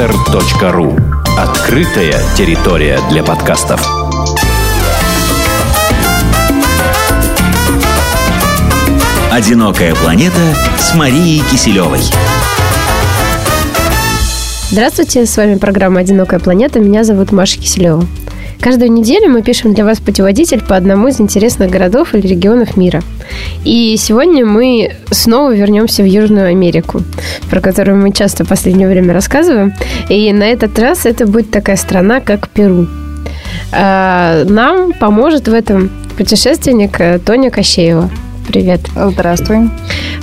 podster.ru Открытая территория для подкастов. «Одинокая планета» с Марией Киселевой. Здравствуйте, с вами программа «Одинокая планета». Меня зовут Маша Киселева. Каждую неделю мы пишем для вас путеводитель по одному из интересных городов или регионов мира. И сегодня мы снова вернемся в Южную Америку, про которую мы часто в последнее время рассказываем. И на этот раз это будет такая страна, как Перу. А, нам поможет в этом путешественник э, Тоня Кощеева. Привет. Здравствуй.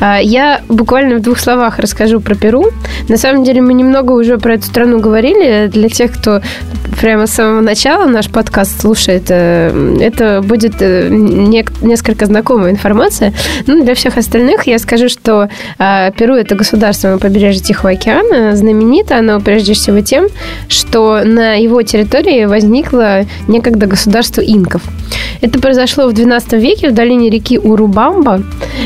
А, я буквально в двух словах расскажу про Перу. На самом деле мы немного уже про эту страну говорили. Для тех, кто прямо с самого начала наш подкаст слушает, э, это будет э, несколько знакомая информация. Ну, для всех остальных я скажу, что а, Перу – это государство на побережье Тихого океана. Знаменито оно прежде всего тем, что на его территории возникло некогда государство инков. Это произошло в XII веке в долине реки Урубамба,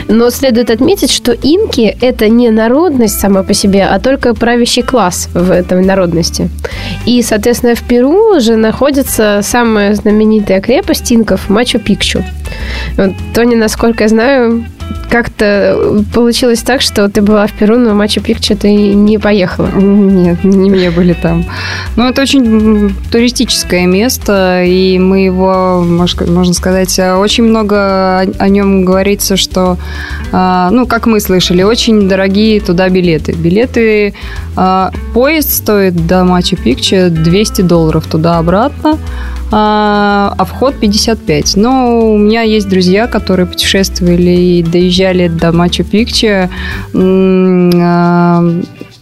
но следует отметить, что инки – это не народность сама по себе, а только правящий класс в этой народности. И, соответственно, в Перу же находится самая знаменитая крепость инков – Мачу-Пикчу. Вот, Тони, насколько я знаю, как-то получилось так, что ты была в Перу, но Мачу Пикчу ты не поехала. Нет, не мне были там. Ну, это очень туристическое место, и мы его, можно сказать, очень много о нем говорится, что, а, ну, как мы слышали, очень дорогие туда билеты. Билеты, поезд стоит до Мачу Пикчу 200 долларов туда-обратно, а, а вход 55. Но у меня есть друзья, которые путешествовали и доезжали до Мачу-Пикчу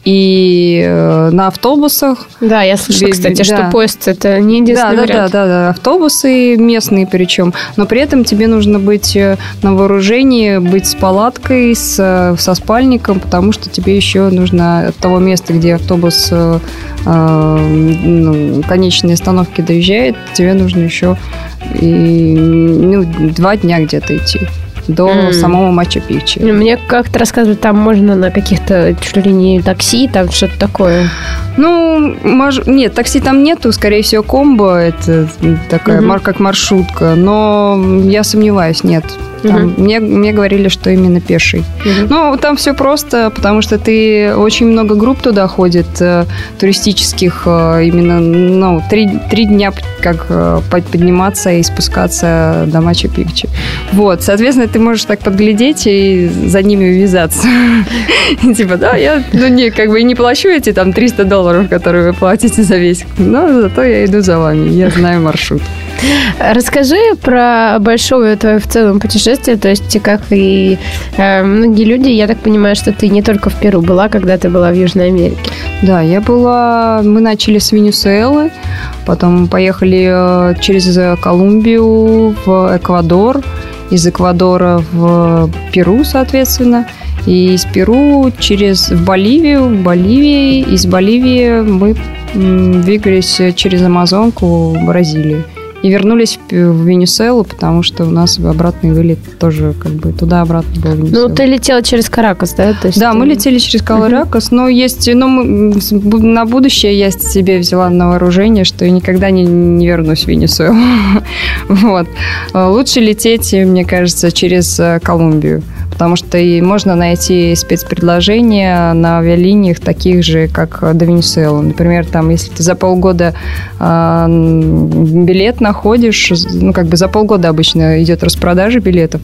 и э, на автобусах. Да, я слышала, кстати, да. что поезд это не единственный да, вариант. Да, да, да, автобусы местные причем, но при этом тебе нужно быть э, на вооружении, быть с палаткой, с, э, со спальником, потому что тебе еще нужно от того места, где автобус э, ну, конечной остановки доезжает, тебе нужно еще и, ну, два дня где-то идти до mm. самого Мачу-Пикчу. Мне как-то рассказывали, там можно на каких-то чуть ли не такси, там что-то такое. Ну, мож... нет, такси там нету, скорее всего, комбо, это такая mm-hmm. как маршрутка, но я сомневаюсь, нет. Там, угу. мне, мне говорили, что именно пеший. Угу. Ну, там все просто, потому что ты очень много групп туда ходит, э, туристических, э, именно, ну, три, три дня как э, подниматься и спускаться до Мачу Пикчу. Вот, соответственно, ты можешь так подглядеть и за ними увязаться. Типа, да, я, ну, не, как бы и не плачу эти там 300 долларов, которые вы платите за весь, но зато я иду за вами, я знаю маршрут. Расскажи про большое твое в целом путешествие, то есть как и э, многие люди, я так понимаю, что ты не только в Перу была, когда ты была в Южной Америке. Да, я была, мы начали с Венесуэлы, потом поехали э, через Колумбию в Эквадор, из Эквадора в Перу, соответственно, и из Перу через в Боливию, в Боливии, из Боливии мы двигались через Амазонку в Бразилию. И вернулись в Венесуэлу, потому что у нас обратный вылет тоже как бы туда-обратно был Ну, ты летела через Каракас, да? То есть да, ты... мы летели через Каракас, uh-huh. но есть, но мы, на будущее я себе взяла на вооружение, что я никогда не, не вернусь в Венесуэлу. вот. Лучше лететь, мне кажется, через э, Колумбию потому что и можно найти спецпредложения на авиалиниях таких же, как до Венесуэлы. Например, там, если ты за полгода э, билет находишь, ну, как бы за полгода обычно идет распродажа билетов,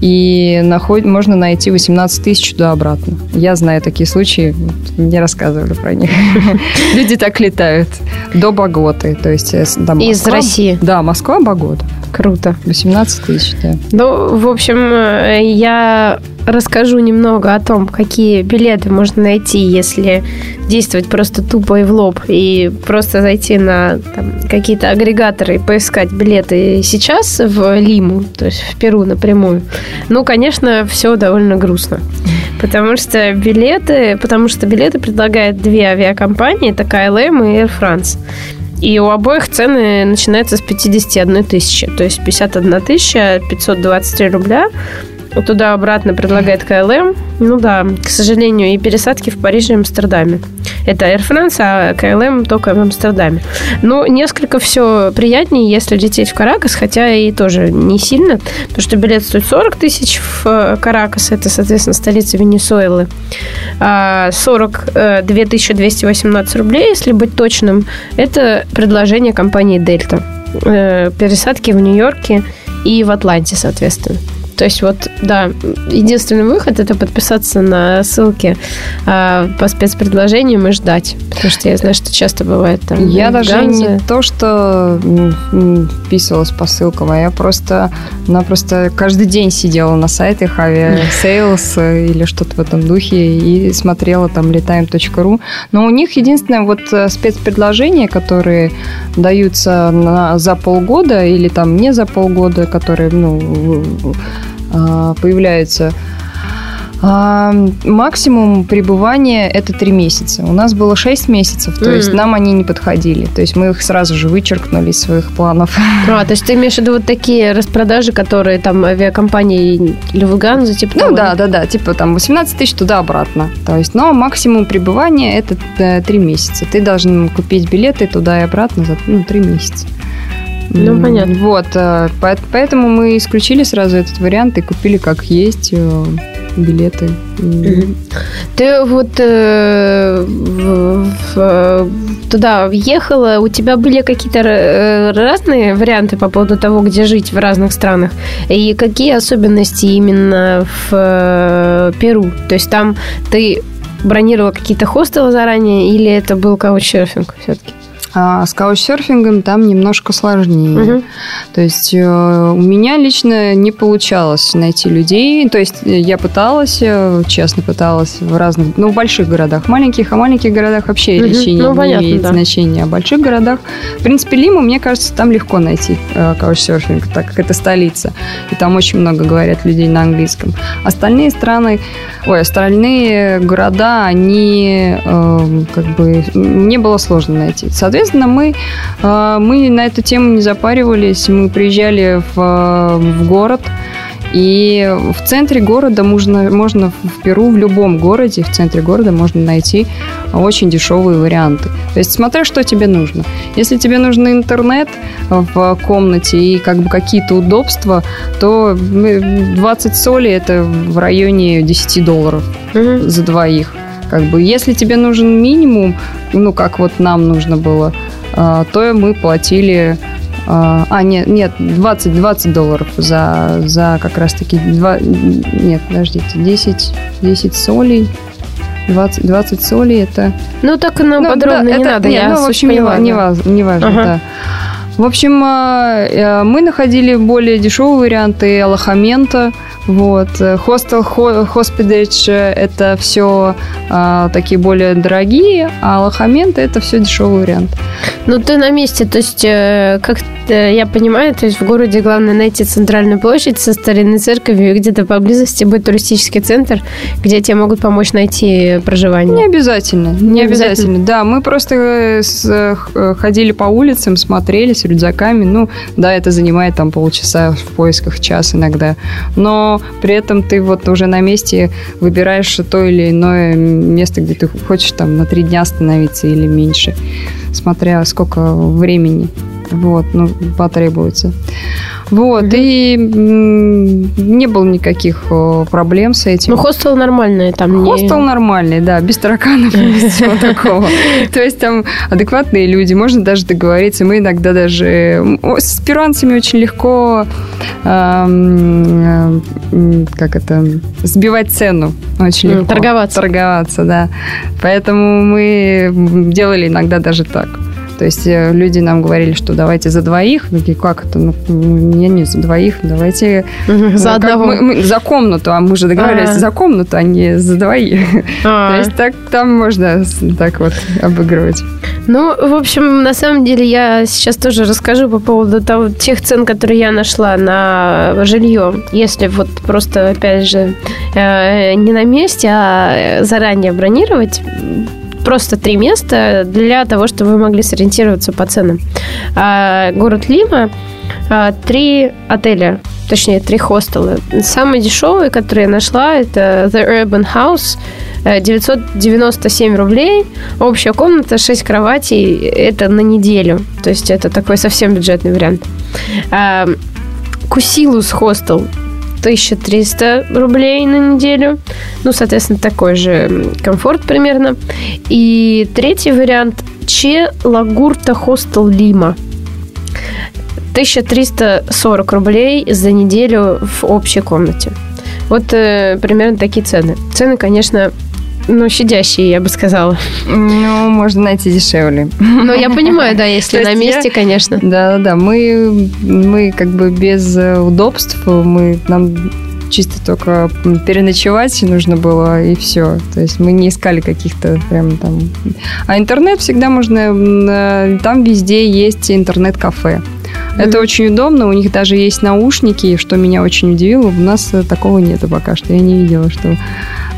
и наход, можно найти 18 тысяч туда-обратно. Я знаю такие случаи, мне рассказывали про них. Люди так летают до Боготы, то есть э, Из России? Да, Москва, Богота. Круто. 18 тысяч, да. Ну, в общем, э, я расскажу немного о том, какие билеты можно найти, если действовать просто тупо и в лоб, и просто зайти на там, какие-то агрегаторы и поискать билеты сейчас в Лиму, то есть в Перу напрямую. Ну, конечно, все довольно грустно. Потому что билеты, потому что билеты предлагают две авиакомпании, это KLM и Air France. И у обоих цены начинаются с 51 тысячи. То есть 51 тысяча 523 рубля. Туда-обратно предлагает KLM. Ну да, к сожалению, и пересадки в Париже и Амстердаме. Это Air France, а KLM только в Амстердаме. Ну, несколько все приятнее, если лететь в Каракас, хотя и тоже не сильно, потому что билет стоит 40 тысяч в э, Каракас, это, соответственно, столица Венесуэлы. 42 218 рублей, если быть точным, это предложение компании Дельта. Э, пересадки в Нью-Йорке и в Атланте, соответственно. То есть вот, да, единственный выход это подписаться на ссылки э, по спецпредложениям и ждать. Потому что я знаю, что часто бывает там. Я даже ганзы. не то, что вписывалась по ссылкам, а я просто, она просто каждый день сидела на сайтах Aviasales или что-то в этом духе и смотрела там letaim.ru. Но у них единственное вот э, спецпредложения, которые даются на, за полгода или там не за полгода, которые, ну, появляются. А, максимум пребывания это 3 месяца. У нас было 6 месяцев, то mm. есть нам они не подходили. То есть мы их сразу же вычеркнули из своих планов. А, то есть ты имеешь в виду вот такие распродажи, которые там авиакомпании Люфганза, типа Ну того? да, да, да, типа там 18 тысяч туда-обратно. То есть, но максимум пребывания это 3 месяца. Ты должен купить билеты туда и обратно за ну, 3 месяца. Ну, понятно. Вот, э, поэтому мы исключили сразу этот вариант и купили как есть э, билеты. Ты вот э, в, в, туда въехала, у тебя были какие-то э, разные варианты по поводу того, где жить в разных странах? И какие особенности именно в Перу? То есть там ты бронировала какие-то хостелы заранее или это был каучсерфинг все-таки? А с каучсерфингом там немножко сложнее. Угу. То есть э, у меня лично не получалось найти людей. То есть я пыталась, э, честно пыталась в разных, ну, в больших городах, маленьких, а маленьких городах вообще угу. речи ну, не понятно, имеет да. значения. А в больших городах, в принципе, Лиму, мне кажется, там легко найти э, каучсерфинг, так как это столица. И там очень много говорят людей на английском. Остальные страны, ой, остальные города, они как бы не было сложно найти. Соответственно, Соответственно, мы, э, мы на эту тему не запаривались. Мы приезжали в, в город, и в центре города можно, можно в Перу, в любом городе, в центре города можно найти очень дешевые варианты. То есть смотря, что тебе нужно. Если тебе нужен интернет в комнате и как бы какие-то удобства, то 20 соли это в районе 10 долларов угу. за двоих. Как бы, если тебе нужен минимум, ну, как вот нам нужно было, а, то мы платили а, а, нет, нет, 20, 20 долларов за, за как раз-таки 2, нет, подождите, 10, 10 солей. 20, 20 солей это... Ну, так нам ну, подробно да, не это, надо, нет, я ну, в общем, не, не, важно, не важно, ага. да. В общем, а, э, мы находили более дешевые варианты алохамента, вот. Хостел, хоспидедж – это все а, такие более дорогие, а алохамент – это все дешевый вариант. Ну, ты на месте, то есть, э, как я понимаю, то есть в городе главное найти центральную площадь со старинной церковью, и где-то поблизости будет туристический центр, где тебе могут помочь найти проживание. Не обязательно, не, не обязательно. обязательно. Да, мы просто э, э, ходили по улицам, смотрели с рюкзаками. Ну, да, это занимает там полчаса в поисках, час иногда. Но при этом ты вот уже на месте выбираешь то или иное место, где ты хочешь там на три дня остановиться или меньше, смотря сколько времени вот, ну, потребуется. Вот, угу. и не было никаких проблем с этим. Ну, хостел нормальный там. Хостел не... нормальный, да, без тараканов, без всего такого. То есть там адекватные люди, можно даже договориться. Мы иногда даже... С перуанцами очень легко как это, сбивать цену. Очень легко. Торговаться. Торговаться, да. Поэтому мы делали иногда даже так. То есть э, люди нам говорили, что давайте за двоих. Мы такие, как это? Ну, не, не за двоих, давайте... За одного. Мы, мы, за комнату, а мы же договорились А-а-а. за комнату, а не за двоих. А-а-а. То есть так, там можно так вот обыгрывать. Ну, в общем, на самом деле я сейчас тоже расскажу по поводу того, тех цен, которые я нашла на жилье. Если вот просто, опять же, э, не на месте, а заранее бронировать, просто три места для того, чтобы вы могли сориентироваться по ценам. А, город Лима, а, три отеля точнее, три хостела. Самый дешевый, который я нашла, это The Urban House, э, 997 рублей, общая комната, 6 кроватей, это на неделю, то есть это такой совсем бюджетный вариант. А, Кусилус хостел 1300 рублей на неделю. Ну, соответственно, такой же комфорт примерно. И третий вариант Че Лагурта Хостел Лима. 1340 рублей за неделю в общей комнате. Вот э, примерно такие цены. Цены, конечно, ну, щадящие, я бы сказала. Ну, можно найти дешевле. Но я понимаю, да, если на я- месте, конечно. Да-да-да, мы, мы как бы без э, удобств, мы нам чисто только переночевать нужно было, и все. То есть мы не искали каких-то прям там... А интернет всегда можно... э, Там везде есть интернет-кафе. Это очень удобно, у них даже есть наушники, что меня очень удивило. У нас э, такого нету пока что, я не видела, что...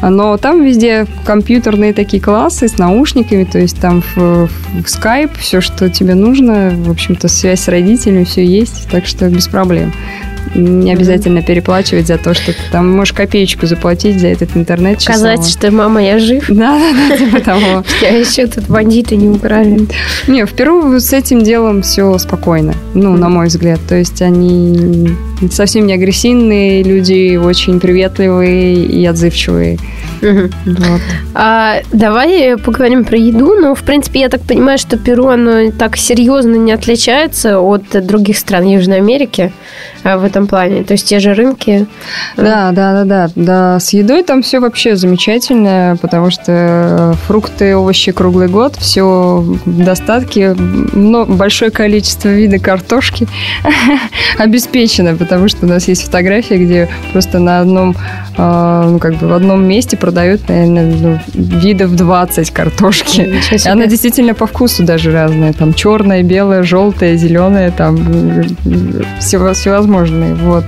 Но там везде компьютерные такие классы с наушниками, то есть там в, в Skype все, что тебе нужно, в общем-то, связь с родителями, все есть, так что без проблем. Не обязательно переплачивать за то, что ты там можешь копеечку заплатить за этот интернет. Сказать, часово. что мама, я жив. Да, да, да, типа того. Я еще тут бандиты не украли. Не, в Перу с этим делом все спокойно, ну, на мой взгляд. То есть они совсем не агрессивные люди, очень приветливые и отзывчивые. Вот. А, давай поговорим про еду. Ну, в принципе, я так понимаю, что Перу, оно так серьезно не отличается от других стран Южной Америки в этом плане. То есть те же рынки. Да, да, да, да, да. С едой там все вообще замечательно, потому что фрукты, овощи круглый год, все в достатке, но большое количество вида картошки обеспечено, потому что у нас есть фотографии, где просто на одном, э, ну как бы в одном месте продают, наверное, ну, видов 20 картошки. И. Она действительно по вкусу даже разная. Там черная, белая, желтая, зеленая, там м, всего, всевозможные. Вот.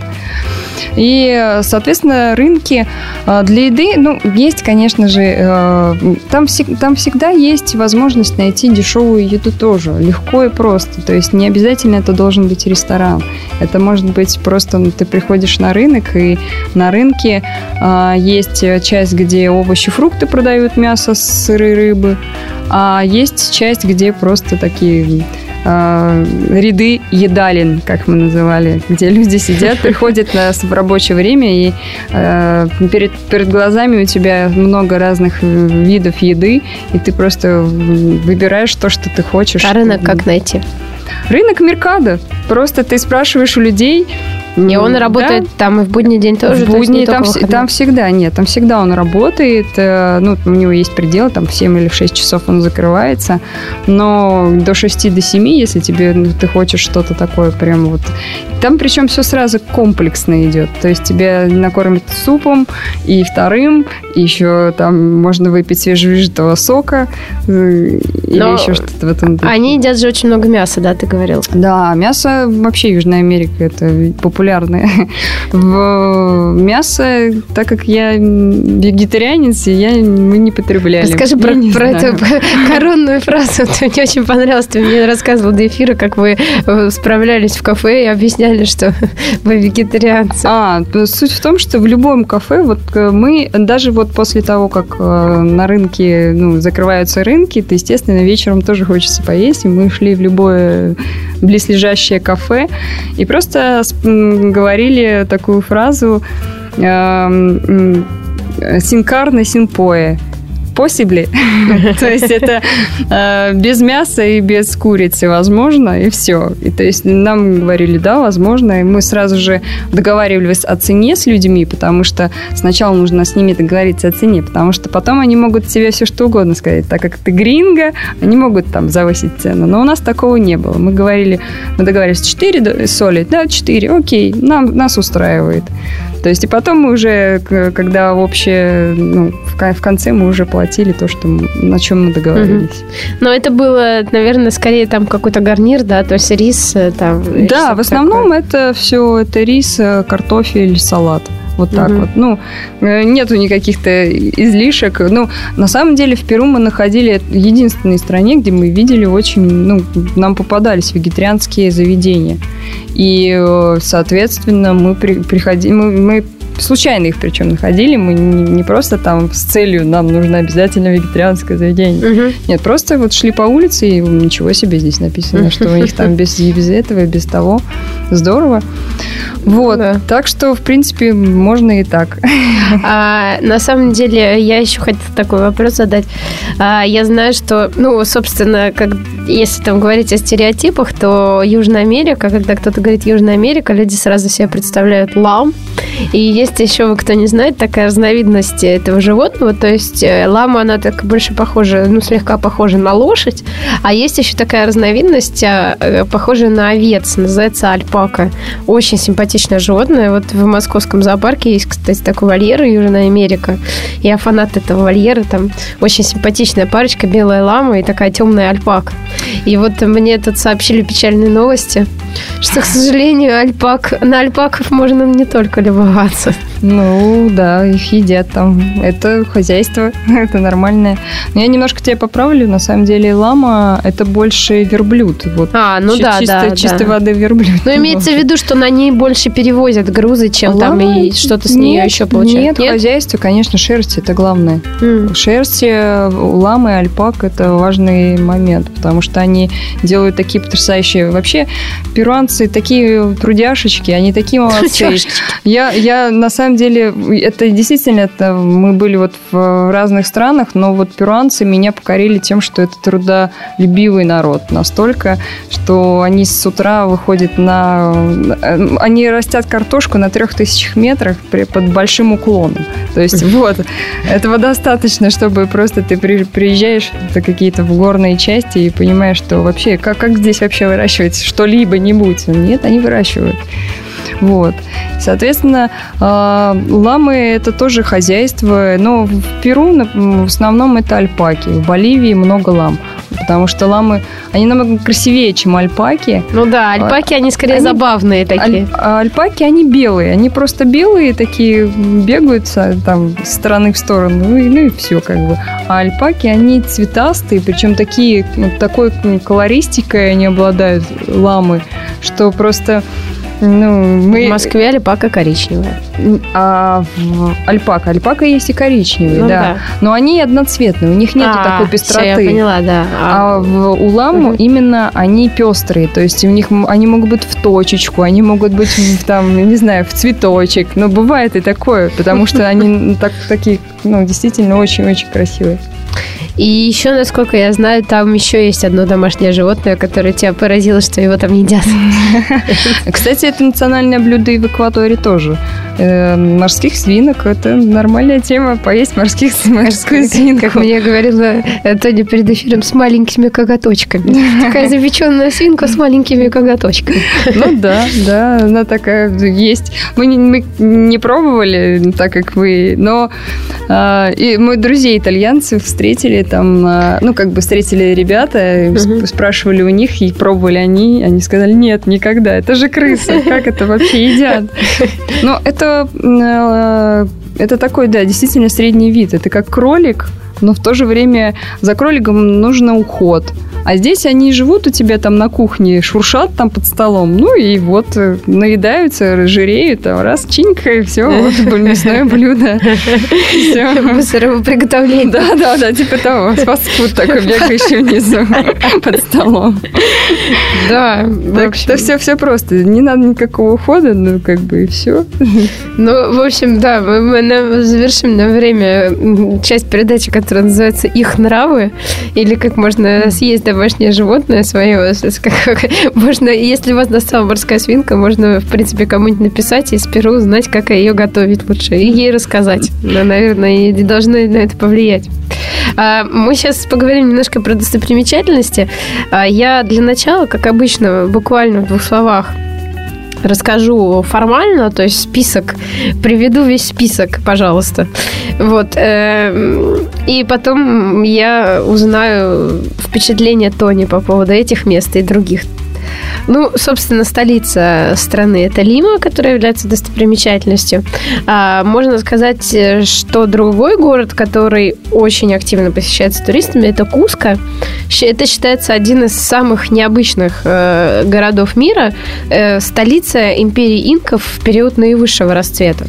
И, соответственно, рынки а, для еды, ну, есть, конечно же, э, там, там всегда есть возможность найти дешевую еду тоже, легко и просто. То есть не обязательно это должен быть ресторан. Это может быть просто ну, ты приходишь на рынок, и на рынке а, есть часть, где овощи, фрукты продают, мясо, сыры, рыбы, а есть часть, где просто такие а, ряды едалин, как мы называли, где люди сидят, приходят на, рабочее время, и э, перед, перед глазами у тебя много разных э, видов еды, и ты просто выбираешь то, что ты хочешь. А рынок как найти? Рынок Меркадо. Просто ты спрашиваешь у людей. И он работает да, там и в будний день тоже? в то есть не будни только там, в там всегда нет, там всегда он работает, э, ну, у него есть предел, там в 7 или в 6 часов он закрывается, но до 6 до 7, если тебе, ну, ты хочешь что-то такое прям вот... Там причем все сразу комплексно идет, то есть тебя накормят супом и вторым, и еще там можно выпить свежевыжатого сока э, или Но еще что-то в этом духе. Они едят же очень много мяса, да, ты говорил? Да, мясо вообще Южная Америка это популярное. В мясо, так как я вегетарианец, и я мы не потребляли. Расскажи про, про эту коронную фразу. Мне очень понравилось. Ты мне рассказывал до эфира, как вы э, справлялись в кафе и объясняли, что вы вегетарианцы. А, суть в том, что в любом кафе, вот э, мы, даже вот после того, как э, на рынке, ну, закрываются рынки, то, естественно, вечером тоже хочется поесть, и мы шли в любое близлежащее кафе и просто говорили такую фразу эм, м, «синкарне синпое». Possibly. то есть это э, без мяса и без курицы возможно, и все. И то есть нам говорили, да, возможно, и мы сразу же договаривались о цене с людьми, потому что сначала нужно с ними договориться о цене, потому что потом они могут тебе все что угодно сказать, так как ты гринго, они могут там завысить цену. Но у нас такого не было. Мы говорили, мы договорились 4 соли, да, 4, окей, нам, нас устраивает. То есть и потом мы уже, когда общее, ну, в конце мы уже платили то, что на чем мы договорились. Но это было, наверное, скорее там какой-то гарнир, да, то есть рис э, там. Да, в основном такое. это все, это рис, э, картофель, салат. Вот так Мгм. вот. Ну, э, нету никаких-то излишек. Ну, на самом деле в Перу мы находили единственной стране, где мы видели очень, ну, нам попадались вегетарианские заведения. И, э, соответственно, мы при- приходили, мы, мы случайно их причем находили, мы не, не просто там с целью нам нужно обязательно вегетарианское заведение. Мгм. Нет, просто вот шли по улице, и ничего себе здесь написано, что у них там без, без этого, и без того. Здорово. Вот. Да. Так что, в принципе, можно и так. А, на самом деле, я еще хотела такой вопрос задать. А, я знаю, что, ну, собственно, как, если там говорить о стереотипах, то Южная Америка, когда кто-то говорит Южная Америка, люди сразу себе представляют лам. И есть еще, кто не знает, такая разновидность этого животного. То есть э, лама, она так больше похожа, ну, слегка похожа на лошадь. А есть еще такая разновидность, а, э, похожая на овец, называется альпака. Очень симпатичное животное. Вот в московском зоопарке есть, кстати, такой вольер Южная Америка. Я фанат этого вольера. Там очень симпатичная парочка, белая лама и такая темная альпака. И вот мне тут сообщили печальные новости, что, к сожалению, альпак, на альпаков можно не только любоваться развиваться. Ну, да, их едят там. Это хозяйство, это нормальное. Но я немножко тебя поправлю. На самом деле лама – это больше верблюд. Вот А, ну да, чисто- да. Чистой да. воды верблюд. Но имеется в виду, что на ней больше перевозят грузы, чем там Лама? и что-то с нее Нет, еще получают. Нет, хозяйство, конечно, шерсть – это главное. М. Шерсть ламы альпак – это важный момент, потому что они делают такие потрясающие... Вообще, перуанцы такие трудяшечки, они такие молодцы. Я, я на самом деле, это действительно, это, мы были вот в разных странах, но вот перуанцы меня покорили тем, что это трудолюбивый народ. Настолько, что они с утра выходят на... э, Они растят картошку на трех тысячах метрах при- под большим уклоном. То есть вот, этого достаточно, чтобы просто ты при- приезжаешь в какие-то в горные части и понимаешь, что вообще, как, как здесь вообще выращивать что-либо-нибудь? Нет, они выращивают. Вот. Соответственно, э, ламы это тоже хозяйство, но в Перу в основном это альпаки. В Боливии много лам, потому что ламы, они намного красивее, чем альпаки. Ну да, альпаки, они скорее Они- забавные такие. Аль- а альпаки, они белые, они просто белые, такие бегают со- там с стороны в сторону, ну и, ну и все как бы. А альпаки, они цветастые, причем такие, ну, такой колористикой они обладают, ламы, что просто, ну, мы... В Москве альпака коричневая. А в альпака, альпака есть и коричневые, Ну да. Но они одноцветные, у них нет А, такой пестроты. я поняла, да. А, А в, у лам Мгм. именно они пестрые, то есть у них они могут быть в точечку, они могут быть в, там, не знаю, в цветочек. Но бывает и такое, потому что они так, такие, ну, действительно очень-очень красивые. И еще, насколько я знаю, там еще есть одно домашнее животное, которое тебя поразило, что его там едят. Кстати, это национальное блюдо и в Эквадоре тоже. Э, морских свинок – это нормальная тема, поесть морских, морскую свинку. Как мне говорила э, Тоня перед эфиром, с маленькими коготочками. Такая запеченная свинка с маленькими коготочками. Ну да, да, она такая есть. Мы не, мы не пробовали, так как вы, но а, и мы друзей итальянцы встретили там, а, ну как бы встретили ребята, Мгм. спрашивали у них, и пробовали они, они сказали, нет, никогда, это же крыса, как это вообще едят? Но это, э, это такой, да, действительно средний вид, это как кролик, но в то же время за кроликом нужно уход. А здесь они живут у тебя там на кухне, шуршат там под столом, ну и вот э, наедаются, жиреют, а раз чинька, и все, вот мясное блюдо. Всё. Быстрого приготовления. Да, да, да, типа того. Фастфуд такой бегающий внизу под столом. Да, Так что все, все просто. Не надо никакого ухода, ну как бы и все. Ну, в общем, да, мы, завершим на время часть передачи, которая называется «Их нравы», или как можно съесть домашнее животное свое. Как- Можно, если у вас достала морская свинка, можно, в принципе, кому-нибудь написать из Перу, узнать, как ее готовить лучше, и ей рассказать. Она, наверное, и должна на это повлиять. А, Мы сейчас поговорим немножко про достопримечательности. А, Я для начала, как обычно, буквально в двух словах расскажу формально, то есть список, приведу весь список, пожалуйста. Вот. эм, И потом я узнаю впечатление Тони по поводу этих мест и других. Ну, собственно, столица страны – это Лима, которая является достопримечательностью. А, можно сказать, что другой город, который очень активно посещается туристами, это Куска. Это считается один из самых необычных э, городов мира, э, столица империи инков в период наивысшего расцвета.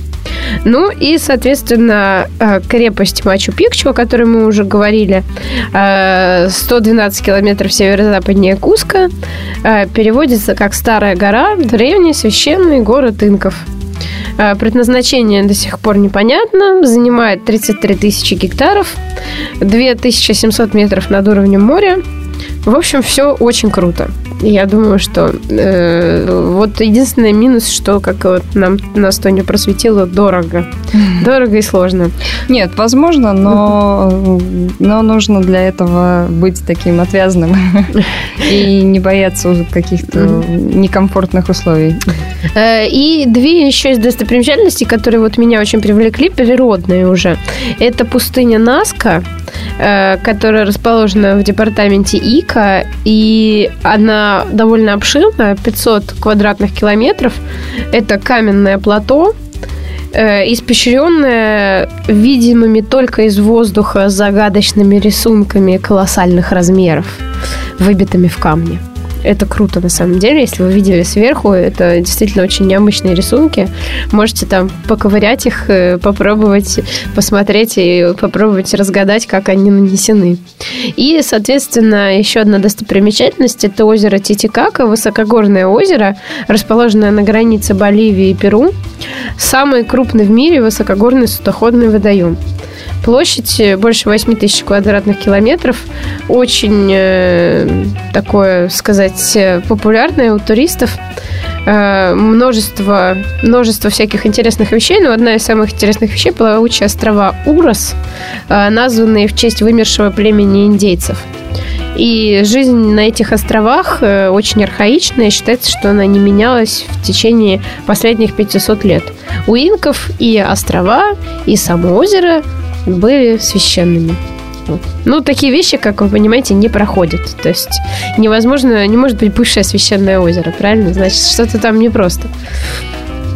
Ну и, соответственно, э, крепость Мачу-Пикчу, о которой мы уже говорили, 112 километров северо-западнее Куска, переводится как «Старая гора», древний священный город инков. Предназначение до сих пор непонятно. Занимает 33 тысячи гектаров, 2700 метров над уровнем моря. В общем, все очень круто. Я думаю, что э, вот единственный минус, что, как вот нам нас Тоня просветила, дорого. Дорого и сложно. Нет, возможно, но, но нужно для этого быть таким отвязным и не бояться каких-то некомфортных условий. Э, и две еще из достопримечательностей, которые вот меня очень привлекли, природные уже. Это пустыня Наска, э, которая расположена в департаменте Ика, и она довольно обширная, 500 квадратных километров. Это каменное плато, э, испещренное видимыми только из воздуха загадочными рисунками колоссальных размеров, выбитыми в камне. Это круто, на самом деле. Если вы видели сверху, это действительно очень необычные рисунки. Можете там поковырять их, э, попробовать посмотреть и попробовать разгадать, как они нанесены. И, соответственно, еще одна достопримечательность – это озеро Титикака, высокогорное озеро, расположенное на границе Боливии и Перу. Самый крупный в мире высокогорный судоходный водоем. Площадь э, больше 8 тысяч квадратных километров. Очень э, такое, сказать, э, популярное у туристов. Э, множество, множество всяких интересных вещей, но одна из самых интересных вещей – плавучие острова Урос, э, названные в честь вымершего племени индейцев. И жизнь на этих островах э, очень архаичная. Считается, что она не менялась в течение последних 500 лет. У инков и острова, и само озеро были священными. Ну, такие вещи, как вы понимаете, не проходят. То есть невозможно, не может быть бывшее священное озеро, правильно? Значит, что-то там непросто.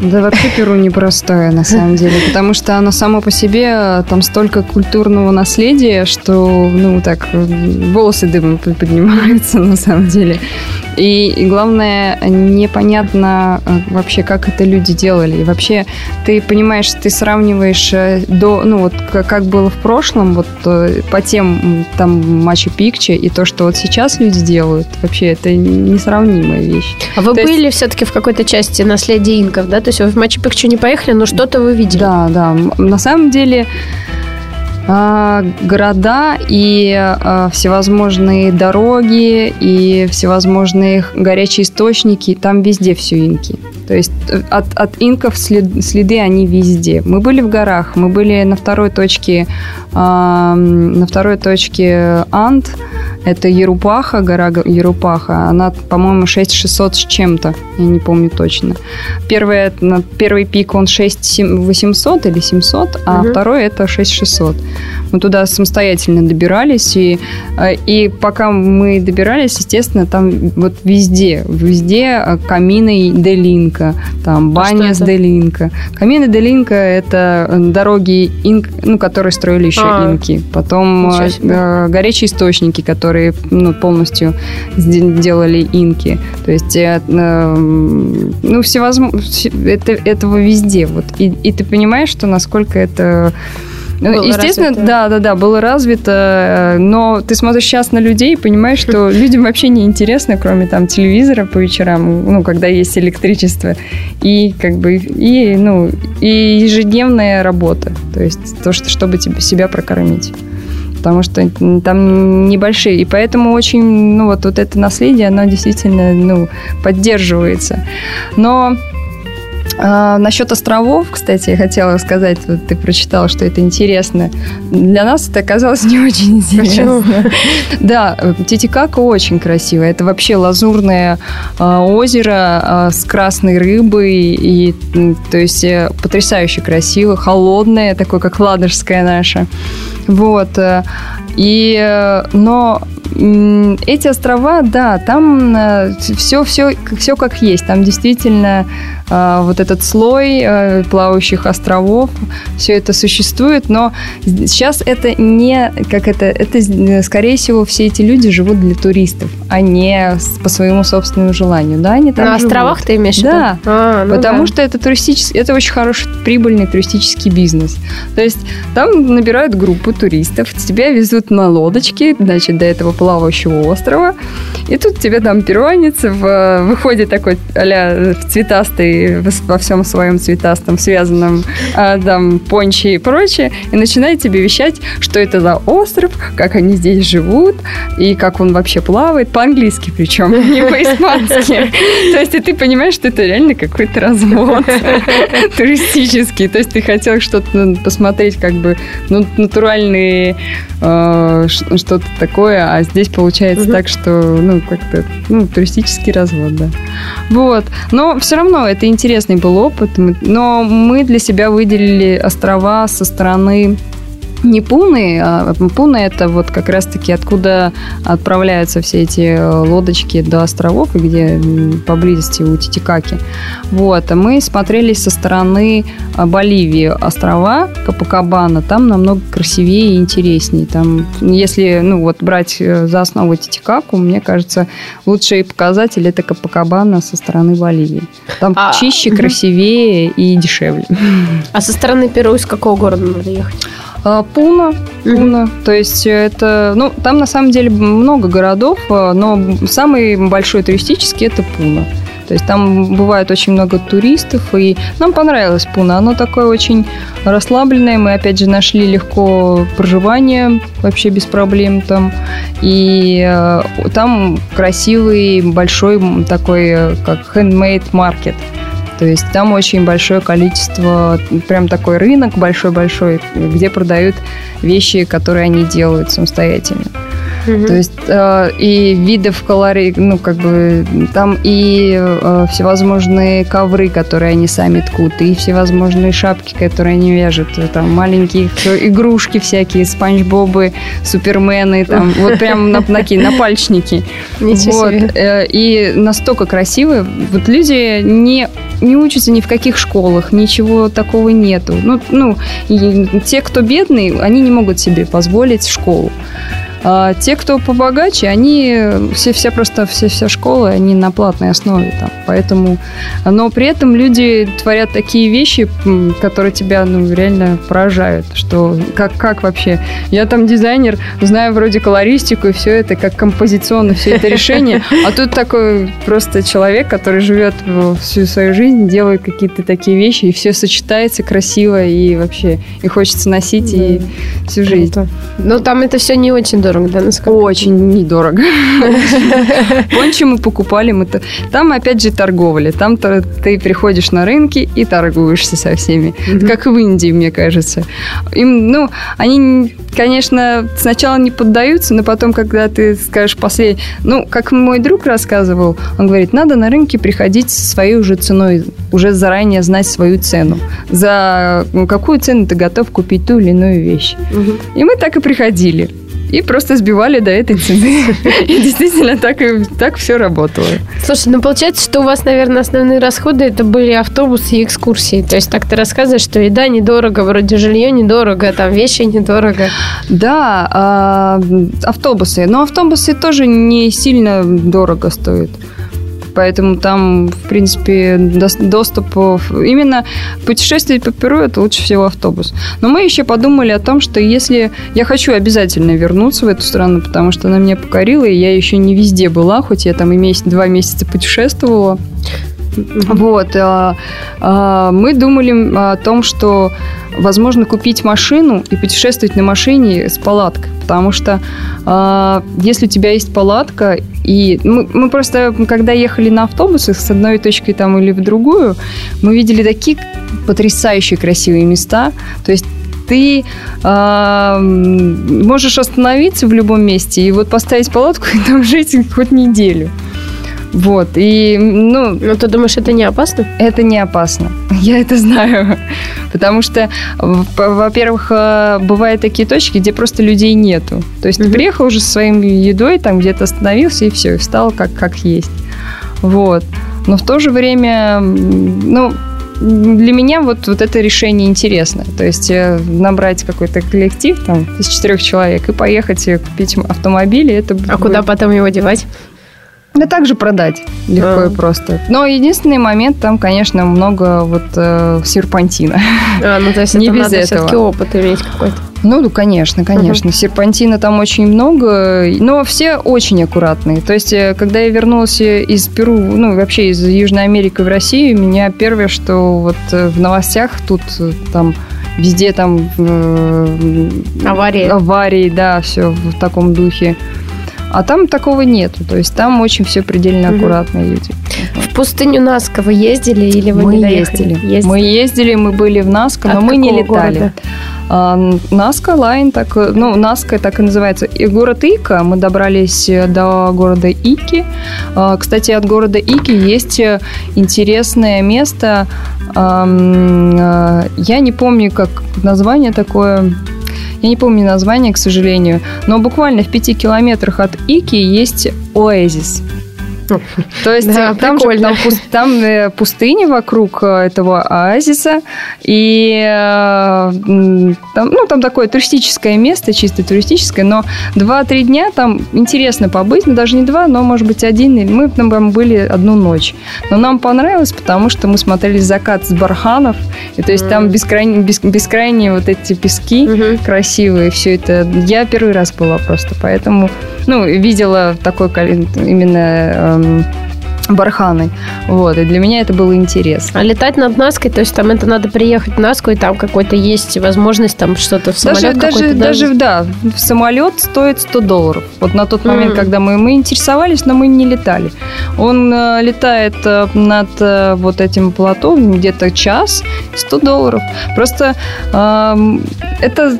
Да вообще Перу непростое, на самом деле, потому что оно само по себе, там столько культурного наследия, что, ну, так, волосы дымом поднимаются, на самом деле. И, и главное, непонятно э, вообще, как это люди делали. И вообще, ты понимаешь, ты сравниваешь э, до, ну вот как было в прошлом, вот э, по тем там Мачу Пикче и то, что вот сейчас люди делают, вообще это несравнимая вещь. А вы то были есть... все-таки в какой-то части наследия инков, да? То есть вы в Мачу Пикчу не поехали, но что-то вы видели? Да, да. На самом деле города и а, всевозможные дороги и всевозможные горячие источники, там везде все инки. То есть э, от, от инков след, следы они везде. Мы были в горах, мы были на второй точке, на второй точке Анд, это Ерупаха, гора Ерупаха. Она, по-моему, 6600 с чем-то, я не помню точно. Первый, первый пик он 6800 или 700, а угу. второй это 6600. Мы туда самостоятельно добирались, и, э, и пока мы добирались, естественно, там вот везде, везде камины Делинг Делинка, там баня с Делинка. Камины Делинка – это дороги, инк, ну, которые строили еще а, инки. Потом э, горячие источники, которые ну, полностью делали инки. То есть, э, э, ну, всевозможно, это, этого везде. Вот. И, и ты понимаешь, что насколько это ну, было Естественно, развито. да, да, да, было развито, э, но ты смотришь сейчас на людей и понимаешь, что людям вообще не интересно, кроме там телевизора по вечерам, ну, когда есть электричество, и как бы, и, ну, и ежедневная работа, то есть то, что, чтобы тебе, себя прокормить потому что там небольшие. И поэтому очень, ну, вот, вот это наследие, оно действительно, ну, поддерживается. Но а, насчет островов, кстати, я хотела сказать, вот ты прочитала, что это интересно. Для нас это оказалось не очень интересно. Почему? Да, Титикака очень красивое. Это вообще лазурное э, озеро э, с красной рыбой, и, то есть э, потрясающе красиво, холодное, такое как Ладожское наше. Вот. Э, и, э, но эти острова, да, там все, все, все как есть. Там действительно а, вот этот слой а, плавающих островов, все это существует, но сейчас это не, как это, это, скорее всего, все эти люди живут для туристов, а не по своему собственному желанию, да, они там На живут. островах ты имеешь в виду? Да, а, ну потому да. что это туристический, это очень хороший прибыльный туристический бизнес. То есть там набирают группу туристов, тебя везут на лодочке, значит, до этого плавающего острова, и тут тебе там перуанец в, выходит такой а в цветастый во всем своем цветастом, связанном а, там понче и прочее, и начинает тебе вещать, что это за остров, как они здесь живут, и как он вообще плавает, по-английски причем, не по-испански. То есть и ты понимаешь, что это реально какой-то развод туристический. То есть ты хотел что-то посмотреть, как бы ну, натуральные э, что-то такое, а здесь получается так, что ну как-то ну, туристический развод, да. Вот. Но все равно это интересный был опыт. Но мы для себя выделили острова со стороны не Пуны, а Пуна это вот как раз-таки откуда отправляются все эти лодочки до островов, где поблизости у Титикаки. Вот. А мы смотрели со стороны а, Боливии острова Капакабана, там намного красивее и интереснее. Там, если ну, вот брать э, за основу Титикаку, мне кажется, лучший показатель это Капакабана со стороны Боливии. Там а, чище, красивее и дешевле. А со стороны Перу из какого города надо ехать? А, Пуна, Пуна. Mm-hmm. То есть это, ну, там на самом деле много городов, а, но самый большой туристический это Пуна. То есть там бывает очень много туристов, и нам понравилось Пуна. Оно такое очень расслабленное. Мы, опять же, нашли легко проживание, вообще без проблем там. И э, там красивый, большой такой, как handmade маркет. То есть там очень большое количество, прям такой рынок большой-большой, где продают вещи, которые они делают самостоятельно. Угу. То есть э, и видов колорей, ну, как бы там и э, всевозможные ковры, которые они сами ткут, и всевозможные шапки, которые они вяжут, там маленькие игрушки всякие, спанч-бобы, супермены, там, вот прям на, на, на пальчники. Ничего вот. себе. Э, и настолько красивые. Вот люди не не учатся ни в каких школах, ничего такого нету. Ну, ну те, кто бедный, они не могут себе позволить школу. А те, кто побогаче, они все, все просто все, вся школа, они на платной основе там. Поэтому, но при этом люди творят такие вещи, которые тебя ну, реально поражают, что как, как вообще. Я там дизайнер, знаю вроде колористику и все это, как композиционно все это решение, а тут такой просто человек, который живет всю свою жизнь, делает какие-то такие вещи, и все сочетается красиво, и вообще, и хочется носить и всю жизнь. Но там это все не очень дорого недорого, да, насколько? Очень недорого. Пончи мы покупали, мы там опять же торговали. Там ты приходишь на рынки и торгуешься со всеми. Как в Индии, мне кажется. Им, ну, они, конечно, сначала не поддаются, но потом, когда ты скажешь последний... Ну, как мой друг рассказывал, он говорит, надо на рынке приходить со своей уже ценой, уже заранее знать свою цену. За какую цену ты готов купить ту или иную вещь. И мы так и приходили и просто сбивали до этой цены. И действительно так, и, так все работало. Слушай, ну получается, что у вас, наверное, основные расходы это были автобусы и экскурсии. То есть так ты рассказываешь, что еда недорого, вроде жилье недорого, там вещи недорого. Да, а, автобусы. Но автобусы тоже не сильно дорого стоят поэтому там, в принципе, доступ... Именно путешествовать по Перу – это лучше всего автобус. Но мы еще подумали о том, что если я хочу обязательно вернуться в эту страну, потому что она меня покорила, и я еще не везде была, хоть я там и месяц, два месяца путешествовала, вот. А, а, мы думали о том, что возможно купить машину и путешествовать на машине с палаткой. Потому что а, если у тебя есть палатка, и мы, мы просто, когда ехали на автобусе с одной точки там или в другую, мы видели такие потрясающие красивые места. То есть ты э, можешь остановиться в любом месте и вот поставить палатку и там жить хоть неделю. Вот, и, ну... Но ты думаешь, это не опасно? Это не опасно. Я это знаю. Потому что, во-первых, э, бывают такие точки, где просто людей нету. То есть ты приехал уже со своей едой, там где-то остановился, и все, и встал как, как есть. Вот. Но в то же время, ну, для меня вот, вот это решение интересно. То есть э, набрать какой-то коллектив там из четырех человек и поехать и купить автомобиль. Это а будет... куда потом его девать? Да также продать легко а. и просто. Но единственный момент, там, конечно, много вот э, серпантина. А, ну то есть не это без надо этого. все-таки опыт иметь какой-то. Ну, конечно, конечно. Угу. Серпантина там очень много, но все очень аккуратные. То есть, э, когда я вернулась из Перу, ну, вообще из Южной Америки в Россию, меня первое, что вот э, в новостях тут э, там везде там... Э, аварии. Аварии, да, все в таком духе. А там такого нету. То есть там очень все предельно аккуратно угу. люди. В пустыню Наска вы ездили или вы мы не ездили. ездили? Мы ездили, мы были в Наска, но мы не летали. Города? А, Наска Лайн, так, ну, Наска так и называется. И город Ика, мы добрались до города Ики. А, кстати, от города Ики есть интересное место. А, я не помню, как название такое я не помню название, к сожалению, но буквально в пяти километрах от Ики есть оазис. То есть да, э, там, же, там, там э, пустыня вокруг э, этого оазиса, и там, ну, там такое туристическое место, чисто туристическое, но 2-3 дня там интересно побыть, ну, даже не два, но, может быть, один, мы там были одну ночь. Но нам понравилось, потому что мы смотрели закат с барханов, и то есть mm. там бескрайние, бес, бескрайние вот эти пески mm-hmm. красивые, все это. Я первый раз была просто, поэтому, ну, видела такой именно барханы. Вот, и для меня это было интересно. А летать над Наской, то есть там это надо приехать в Наску, и там какой-то есть возможность там что-то в самолет даже, даже, даже, да, в самолет стоит 100 долларов. Вот на тот момент, mm. когда мы, мы интересовались, но мы не летали. Он э, летает э, над э, вот этим плато где-то час, 100 долларов. Просто это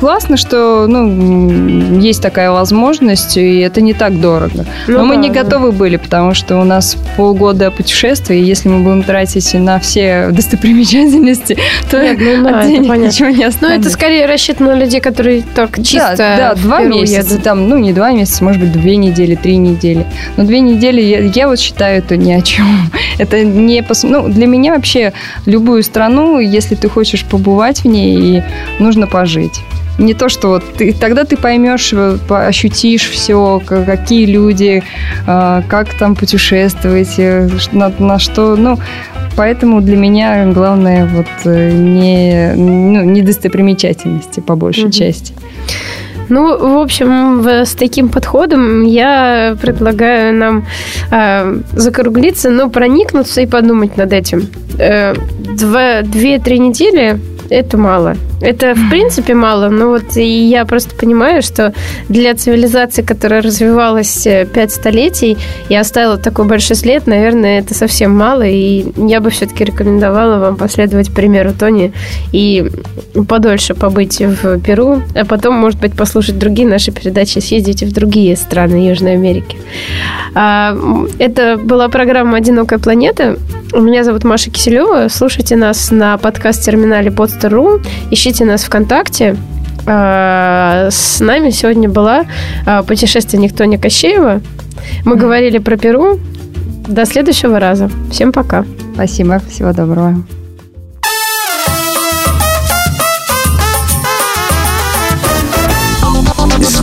классно, что ну, есть такая возможность, и это не так дорого. Ну, но да, мы не да. готовы были, потому что у нас полгода путешествий, и если мы будем тратить на все достопримечательности, то Нет, ну, да, денег ничего не останется. Ну, это скорее рассчитано на людей, которые так чисто Да, да два месяца, едут. там, ну, не два месяца, может быть, две недели, три недели. Но две недели, я, вот считаю, это ни о чем. Это не... Пос... Ну, для меня вообще любую страну, если ты хочешь побывать в ней, нужно пожить не то, что вот ты, тогда ты поймешь, э, ощутишь все, какие люди, э, как там путешествовать, э, на, на что, ну, поэтому для меня главное вот не, ну, не достопримечательности по большей угу. части. Ну, в общем, с таким подходом я предлагаю нам э, закруглиться, но проникнуться и подумать над этим. Э, Две-три недели это мало. Это, в принципе, мало, но вот и я просто понимаю, что для цивилизации, которая развивалась э, пять столетий и оставила такой большой след, наверное, это совсем мало, и я бы все-таки рекомендовала вам последовать примеру Тони и подольше побыть в Перу, а потом, может быть, послушать другие наши передачи, съездить в другие страны Южной Америки. А, это была программа «Одинокая планета». Меня зовут Маша Киселева. Слушайте нас на подкаст-терминале Podster.ru. Ищите нас ВКонтакте. А, с нами сегодня была а, путешественник Тоня Кощеева. Мы говорили про Перу. До следующего раза. Всем пока. Спасибо. Всего доброго.